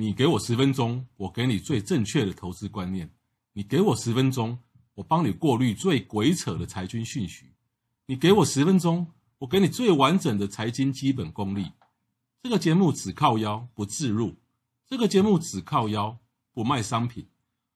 你给我十分钟，我给你最正确的投资观念；你给我十分钟，我帮你过滤最鬼扯的财经讯息；你给我十分钟，我给你最完整的财经基本功力。这个节目只靠腰不置入，这个节目只靠腰不卖商品。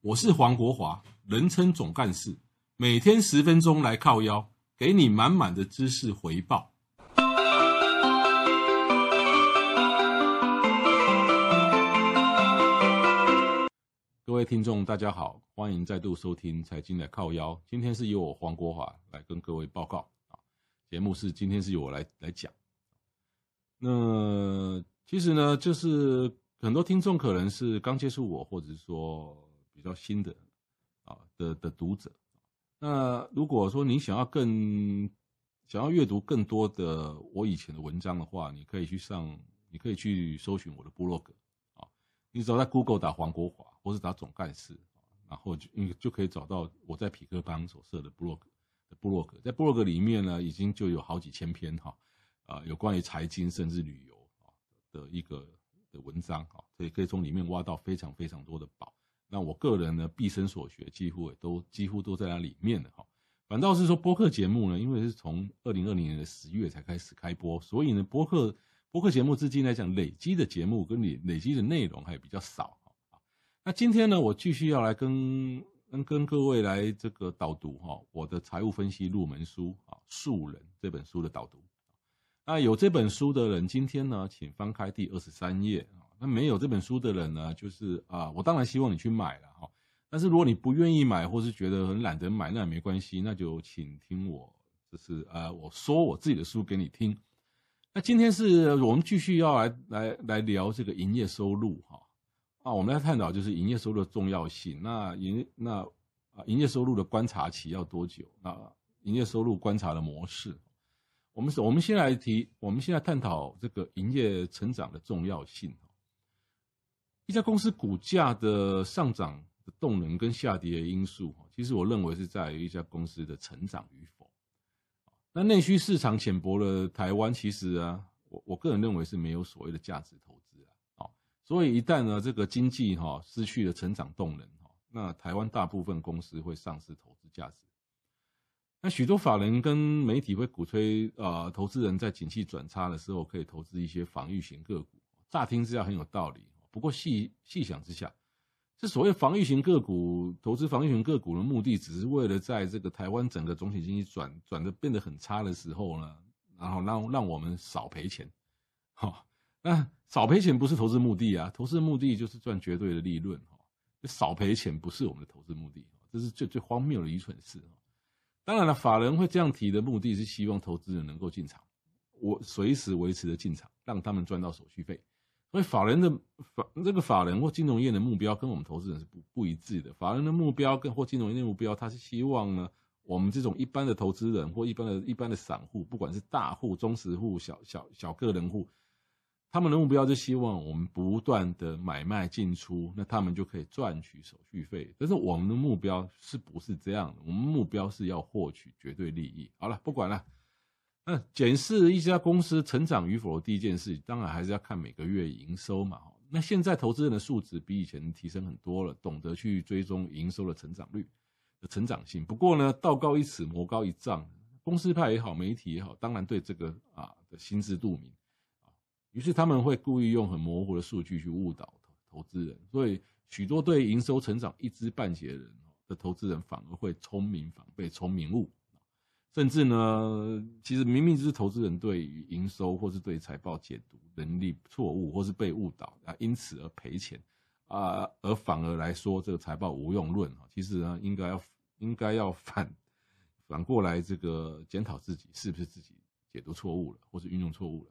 我是黄国华，人称总干事，每天十分钟来靠腰，给你满满的知识回报。各位听众，大家好，欢迎再度收听《财经的靠腰》。今天是由我黄国华来跟各位报告啊。节目是今天是由我来来讲。那其实呢，就是很多听众可能是刚接触我，或者是说比较新的啊的的读者。那如果说你想要更想要阅读更多的我以前的文章的话，你可以去上，你可以去搜寻我的部落格啊。你只要在 Google 打黄国华。或是打总干事，然后就你就可以找到我在匹克邦所设的部落的部落格，在部落格里面呢，已经就有好几千篇哈啊，有关于财经甚至旅游啊的一个的文章啊，所以可以从里面挖到非常非常多的宝。那我个人呢，毕生所学几乎也都几乎都在那里面的哈。反倒是说播客节目呢，因为是从二零二零年的十月才开始开播，所以呢，播客播客节目至今来讲，累积的节目跟你累积的内容还比较少。那今天呢，我继续要来跟跟跟各位来这个导读哈，我的财务分析入门书啊，《素人》这本书的导读。那有这本书的人，今天呢，请翻开第二十三页啊。那没有这本书的人呢，就是啊，我当然希望你去买了哈。但是如果你不愿意买，或是觉得很懒得买，那也没关系，那就请听我，就是呃，我说我自己的书给你听。那今天是我们继续要来来来聊这个营业收入哈。啊，我们来探讨就是营业收入的重要性。那营那啊，营业收入的观察期要多久？那营业收入观察的模式，我们是，我们先来提，我们现在探讨这个营业成长的重要性。一家公司股价的上涨的动能跟下跌的因素，其实我认为是在于一家公司的成长与否。那内需市场浅薄的台湾，其实啊，我我个人认为是没有所谓的价值投资。所以一旦呢，这个经济哈失去了成长动能哈，那台湾大部分公司会丧失投资价值。那许多法人跟媒体会鼓吹啊，投资人在景气转差的时候可以投资一些防御型个股，乍听之下很有道理。不过细细想之下，这所谓防御型个股，投资防御型个股的目的，只是为了在这个台湾整个总体经济转转的变得很差的时候呢，然后让让我们少赔钱，哈。那少赔钱不是投资目的啊，投资目的就是赚绝对的利润哈。少赔钱不是我们的投资目的，这是最最荒谬的愚蠢事。当然了，法人会这样提的目的是希望投资人能够进场，我随时维持的进场，让他们赚到手续费。所以法人的法这个法人或金融业的目标跟我们投资人是不不一致的。法人的目标跟或金融业的目标，他是希望呢，我们这种一般的投资人或一般的一般的散户，不管是大户、中实户、小小小个人户。他们的目标是希望我们不断的买卖进出，那他们就可以赚取手续费。但是我们的目标是不是这样的？我们目标是要获取绝对利益。好了，不管了。那检视一家公司成长与否的第一件事，当然还是要看每个月营收嘛。那现在投资人的素质比以前提升很多了，懂得去追踪营收的成长率的成长性。不过呢，道高一尺，魔高一丈，公司派也好，媒体也好，当然对这个啊的心知肚明。于是他们会故意用很模糊的数据去误导投投资人，所以许多对营收成长一知半解的人的投资人反而会聪明反被聪明误，甚至呢，其实明明就是投资人对于营收或是对财报解读能力错误，或是被误导啊，因此而赔钱啊，而反而来说这个财报无用论啊，其实呢，应该要应该要反反过来这个检讨自己是不是自己解读错误了，或是运用错误了。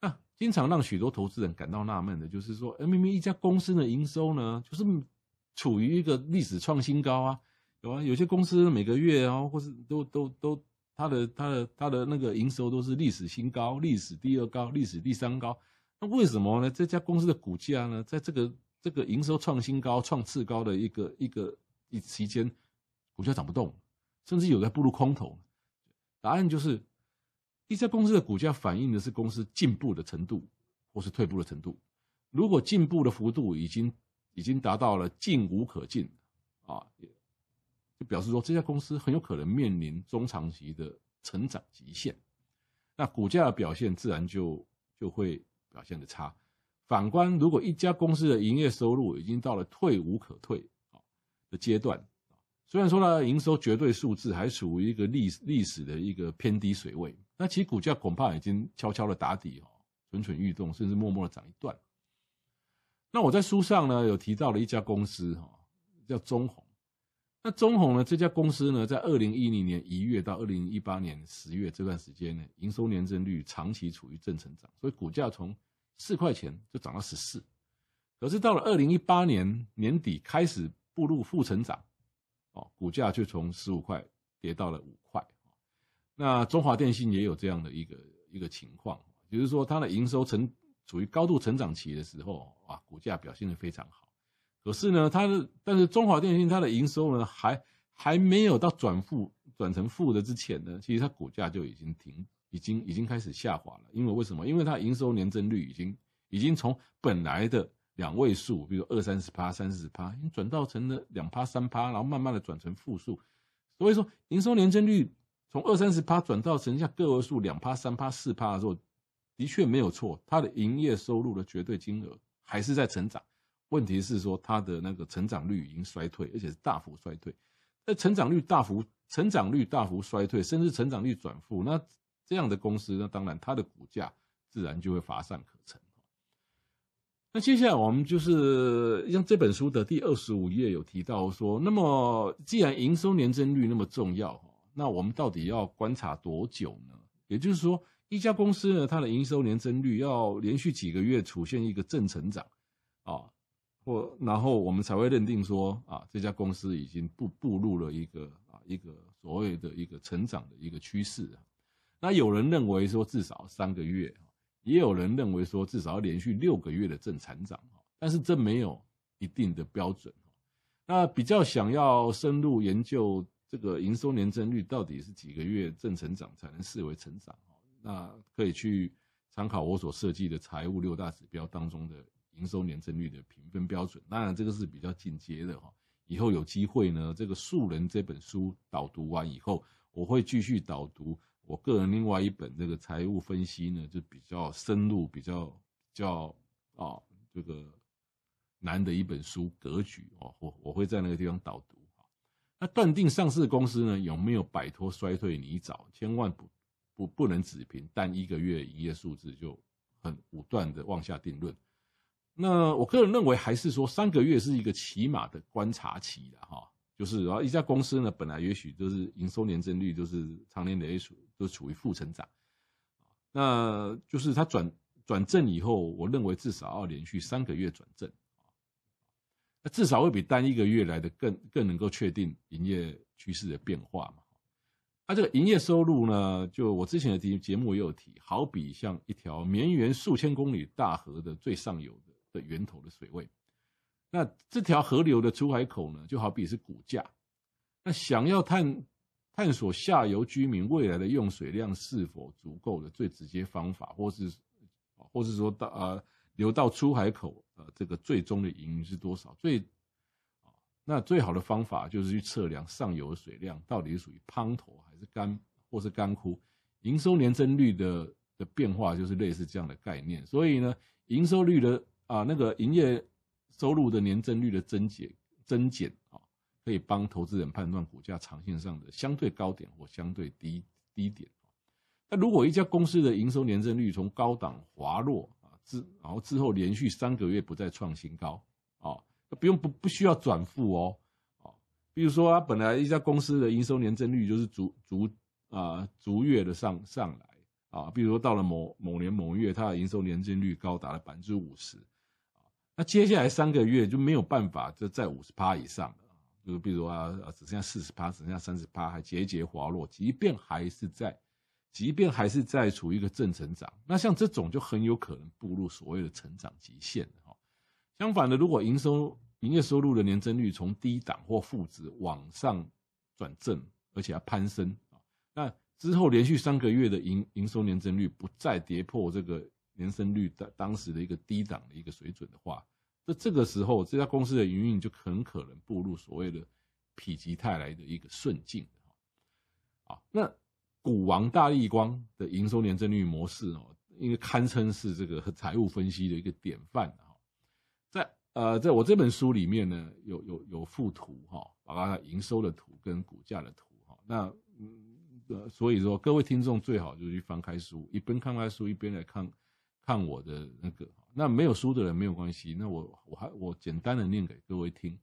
啊，经常让许多投资人感到纳闷的，就是说，明明一家公司的营收呢，就是处于一个历史创新高啊，有啊，有些公司每个月啊，或是都都都，它的它的它的那个营收都是历史新高、历史第二高、历史第三高，那为什么呢？这家公司的股价呢，在这个这个营收创新高、创次高的一个一个一期间，股价涨不动，甚至有的步入空头？答案就是。一家公司的股价反映的是公司进步的程度，或是退步的程度。如果进步的幅度已经已经达到了进无可进啊，就表示说这家公司很有可能面临中长期的成长极限，那股价的表现自然就就会表现的差。反观，如果一家公司的营业收入已经到了退无可退啊的阶段，虽然说呢营收绝对数字还处于一个历历史的一个偏低水位，那其实股价恐怕已经悄悄的打底哦，蠢蠢欲动，甚至默默的涨一段。那我在书上呢有提到了一家公司哈，叫中鸿。那中鸿呢这家公司呢，在二零一零年一月到二零一八年十月这段时间呢，营收年增率长期处于正成长，所以股价从四块钱就涨到十四。可是到了二零一八年年底开始步入负成长，哦，股价就从十五块跌到了五块。那中华电信也有这样的一个一个情况，就是说它的营收成。处于高度成长期的时候，啊，股价表现得非常好。可是呢，它的但是中华电信它的营收呢，还还没有到转负转成负的之前呢，其实它股价就已经停，已经已经开始下滑了。因为为什么？因为它营收年增率已经已经从本来的两位数，比如二三十趴、三四十趴，已经转到成了两趴、三趴，然后慢慢的转成负数。所以说，营收年增率从二三十趴转到剩下个位数两趴、三趴、四趴的时候。的确没有错，它的营业收入的绝对金额还是在成长。问题是说，它的那个成长率已经衰退，而且是大幅衰退。那成长率大幅、成长率大幅衰退，甚至成长率转负，那这样的公司，那当然它的股价自然就会乏善可陈。那接下来我们就是像这本书的第二十五页有提到说，那么既然营收年增率那么重要，那我们到底要观察多久呢？也就是说。一家公司呢，它的营收年增率要连续几个月出现一个正成长，啊，或然后我们才会认定说啊，这家公司已经步步入了一个啊一个所谓的一个成长的一个趋势。那有人认为说至少三个月，也有人认为说至少要连续六个月的正成长，但是这没有一定的标准。那比较想要深入研究这个营收年增率到底是几个月正成长才能视为成长。那可以去参考我所设计的财务六大指标当中的营收年增率的评分标准。当然，这个是比较进阶的哈。以后有机会呢，这个《素人》这本书导读完以后，我会继续导读我个人另外一本这个财务分析呢，就比较深入、比较比较啊这个难的一本书《格局》哦，我我会在那个地方导读。那断定上市公司呢有没有摆脱衰退泥沼，千万不。不不能只凭单一个月营业数字就很武断的妄下定论。那我个人认为，还是说三个月是一个起码的观察期的哈。就是然后一家公司呢，本来也许就是营收年增率就是常年累处都处于负成长，那就是它转转正以后，我认为至少要连续三个月转正，至少会比单一个月来的更更能够确定营业趋势的变化嘛。它、啊、这个营业收入呢，就我之前的节节目也有提，好比像一条绵延数千公里大河的最上游的的源头的水位，那这条河流的出海口呢，就好比是股价。那想要探探索下游居民未来的用水量是否足够的最直接方法，或是或是说到呃流到出海口呃这个最终的盈余是多少？最啊那最好的方法就是去测量上游水量到底是属于滂沱还是干或是干枯，营收年增率的的变化就是类似这样的概念。所以呢，营收率的啊那个营业收入的年增率的增减增减啊，可以帮投资人判断股价长线上的相对高点或相对低低点。那如果一家公司的营收年增率从高档滑落之然后之后连续三个月不再创新高啊。不用不不需要转负哦，啊，比如说，它本来一家公司的营收年增率就是逐逐啊逐月的上上来啊，比如说到了某某年某月，它的营收年增率高达了百分之五十，啊，那接下来三个月就没有办法就在五十趴以上了，就比如说啊，只剩下四十趴，只剩下三十趴，还节节滑落，即便还是在，即便还是在处于一个正成长，那像这种就很有可能步入所谓的成长极限。相反的，如果营收营业收入的年增率从低档或负值往上转正，而且要攀升啊，那之后连续三个月的营营收年增率不再跌破这个年增率的当时的一个低档的一个水准的话，那这个时候这家公司的营运就很可能步入所谓的否极泰来的一个顺境。啊，那股王大立光的营收年增率模式哦，应该堪称是这个财务分析的一个典范啊。在呃，在我这本书里面呢，有有有附图哈，把它营收的图跟股价的图哈。那嗯，所以说各位听众最好就去翻开书，一边看开书一边来看看我的那个。那没有书的人没有关系，那我我还我简单的念给各位听，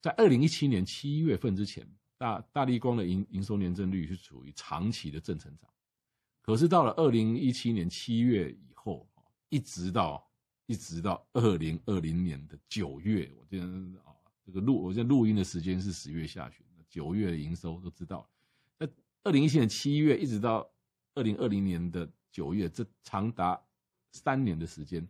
在二零一七年七月份之前。大大立光的营营收年增率是处于长期的正成长，可是到了二零一七年七月以后，一直到一直到二零二零年的九月，我今天啊这个录我现在录音的时间是十月下旬，九月的营收都知道。在二零一七年七月一直到二零二零年的九月，这长达三年的时间，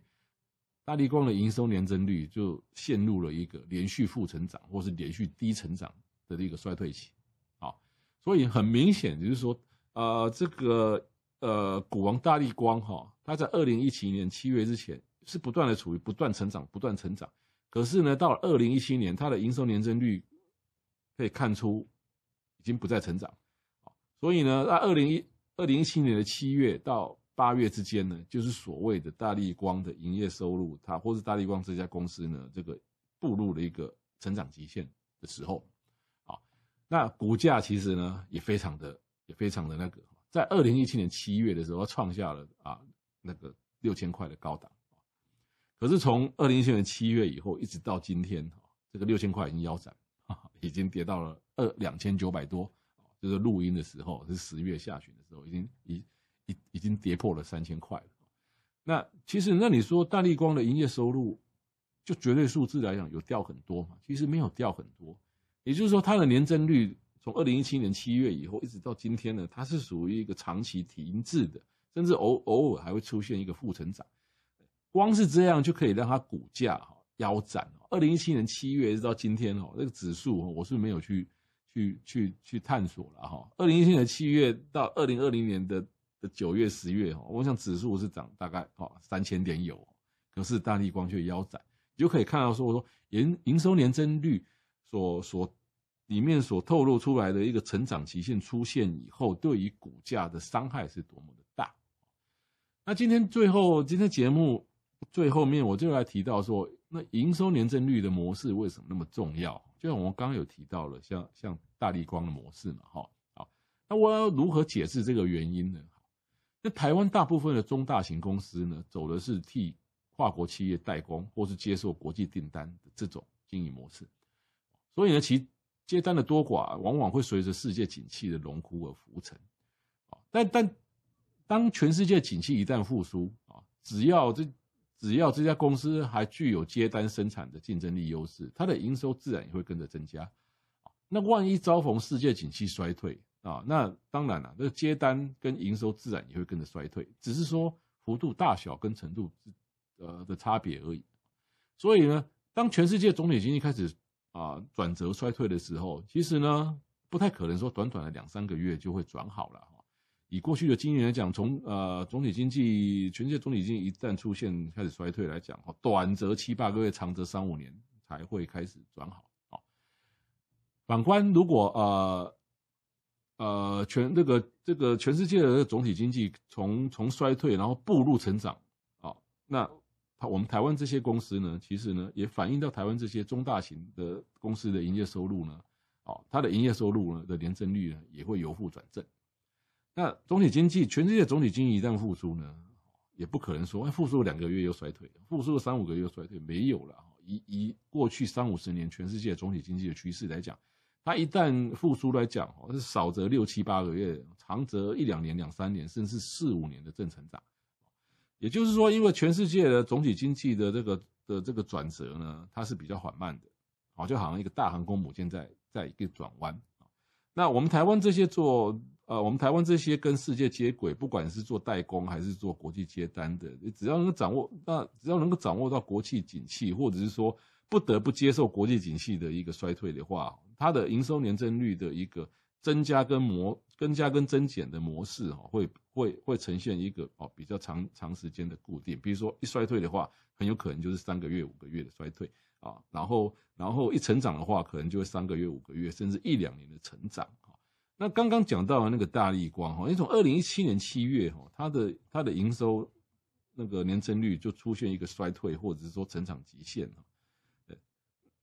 大立光的营收年增率就陷入了一个连续负成长或是连续低成长的一个衰退期，好，所以很明显就是说，呃，这个呃，股王大力光哈，它在二零一七年七月之前是不断的处于不断成长、不断成长，可是呢，到了二零一七年，它的营收年增率可以看出已经不再成长，啊所以呢，在二零一二零一七年的七月到八月之间呢，就是所谓的大力光的营业收入，它或是大力光这家公司呢，这个步入了一个成长极限的时候。那股价其实呢，也非常的也非常的那个，在二零一七年七月的时候创下了啊那个六千块的高档，可是从二零一七年七月以后一直到今天，这个六千块已经腰斩，已经跌到了二两千九百多，就是录音的时候是十月下旬的时候，已经已已已经跌破了三千块了。那其实那你说大立光的营业收入，就绝对数字来讲有掉很多吗？其实没有掉很多。也就是说，它的年增率从二零一七年七月以后一直到今天呢，它是属于一个长期停滞的，甚至偶偶尔还会出现一个负成长。光是这样就可以让它股价哈腰斩。二零一七年七月一直到今天哈，那个指数我是没有去去去去探索了哈。二零一七年七月到二零二零年的的九月十月哈，我想指数是涨大概哈三千点有，可是大立光却腰斩，你就可以看到说我说营营收年增率。所所里面所透露出来的一个成长期限出现以后，对于股价的伤害是多么的大。那今天最后，今天节目最后面我就来提到说，那营收年增率的模式为什么那么重要？就像我们刚刚有提到了，像像大立光的模式嘛，哈，好，那我要如何解释这个原因呢？那台湾大部分的中大型公司呢，走的是替跨国企业代工或是接受国际订单的这种经营模式。所以呢，其接单的多寡往往会随着世界景气的荣枯而浮沉，啊，但但当全世界景气一旦复苏啊，只要这只要这家公司还具有接单生产的竞争力优势，它的营收自然也会跟着增加。那万一遭逢世界景气衰退啊，那当然了，那接单跟营收自然也会跟着衰退，只是说幅度大小跟程度呃的差别而已。所以呢，当全世界总体经济开始啊，转折衰退的时候，其实呢，不太可能说短短的两三个月就会转好了。以过去的经验来讲，从呃总体经济，全世界总体经济一旦出现开始衰退来讲，哈，短则七八个月，长则三五年才会开始转好。啊，反观如果呃呃全这个这个全世界的总体经济从从衰退然后步入成长啊，那。我们台湾这些公司呢，其实呢也反映到台湾这些中大型的公司的营业收入呢，哦，它的营业收入呢的年增率呢也会由负转正。那总体经济，全世界总体经济一旦复苏呢，也不可能说，哎，复苏两个月又衰退，复苏三五个月又衰退，没有了。以以过去三五十年全世界总体经济的趋势来讲，它一旦复苏来讲，是少则六七八个月，长则一两年、两三年，甚至四五年的正成长。也就是说，因为全世界的总体经济的这个的这个转折呢，它是比较缓慢的，啊，就好像一个大航空母舰在在一个转弯。那我们台湾这些做呃，我们台湾这些跟世界接轨，不管是做代工还是做国际接单的，只要能够掌握，那只要能够掌握到国际景气，或者是说不得不接受国际景气的一个衰退的话，它的营收年增率的一个增加跟磨增加跟增减的模式哈，会会会呈现一个哦比较长长时间的固定。比如说一衰退的话，很有可能就是三个月、五个月的衰退啊。然后然后一成长的话，可能就会三个月、五个月，甚至一两年的成长。那刚刚讲到的那个大立光哈，因为从二零一七年七月哈，它的它的营收那个年增率就出现一个衰退，或者是说成长极限。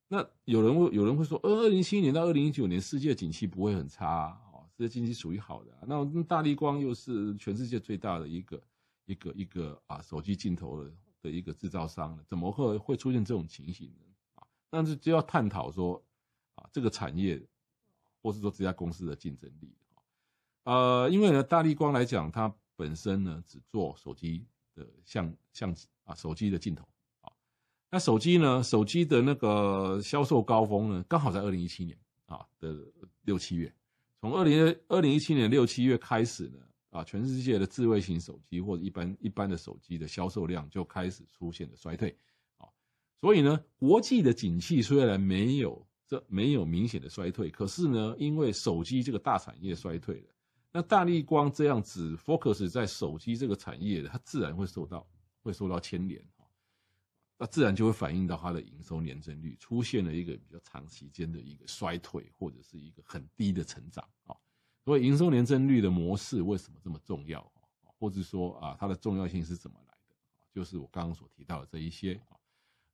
那有人会有人会说，呃，二零一七年到二零一九年，世界景气不会很差，这些经济属于好的。那大立光又是全世界最大的一个一个一个啊手机镜头的的一个制造商，怎么会会出现这种情形呢？啊，但是就要探讨说啊，这个产业或是说这家公司的竞争力。呃，因为呢，大立光来讲，它本身呢只做手机的相相机啊，手机的镜头啊。那手机呢？手机的那个销售高峰呢，刚好在二零一七年啊的六七月。从二零二零一七年六七月开始呢，啊，全世界的智慧型手机或者一般一般的手机的销售量就开始出现了衰退啊。所以呢，国际的景气虽然没有这没有明显的衰退，可是呢，因为手机这个大产业衰退了，那大立光这样子 focus 在手机这个产业，它自然会受到会受到牵连。那自然就会反映到它的营收年增率出现了一个比较长时间的一个衰退，或者是一个很低的成长啊。所以营收年增率的模式为什么这么重要啊？或者说啊，它的重要性是怎么来的？就是我刚刚所提到的这一些啊。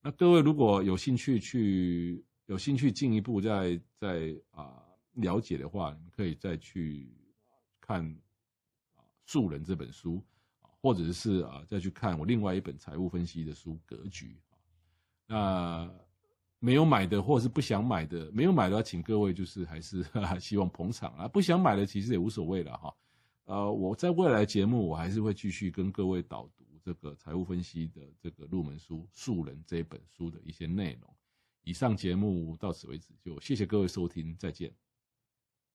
那各位如果有兴趣去有兴趣进一步再再啊了解的话，你可以再去看啊《素人》这本书。或者是啊，再去看我另外一本财务分析的书《格局》啊那没有买的，或者是不想买的，没有买的，请各位就是还是希望捧场啊。不想买的其实也无所谓了哈。呃，我在未来节目我还是会继续跟各位导读这个财务分析的这个入门书《素人》这本书的一些内容。以上节目到此为止，就谢谢各位收听，再见。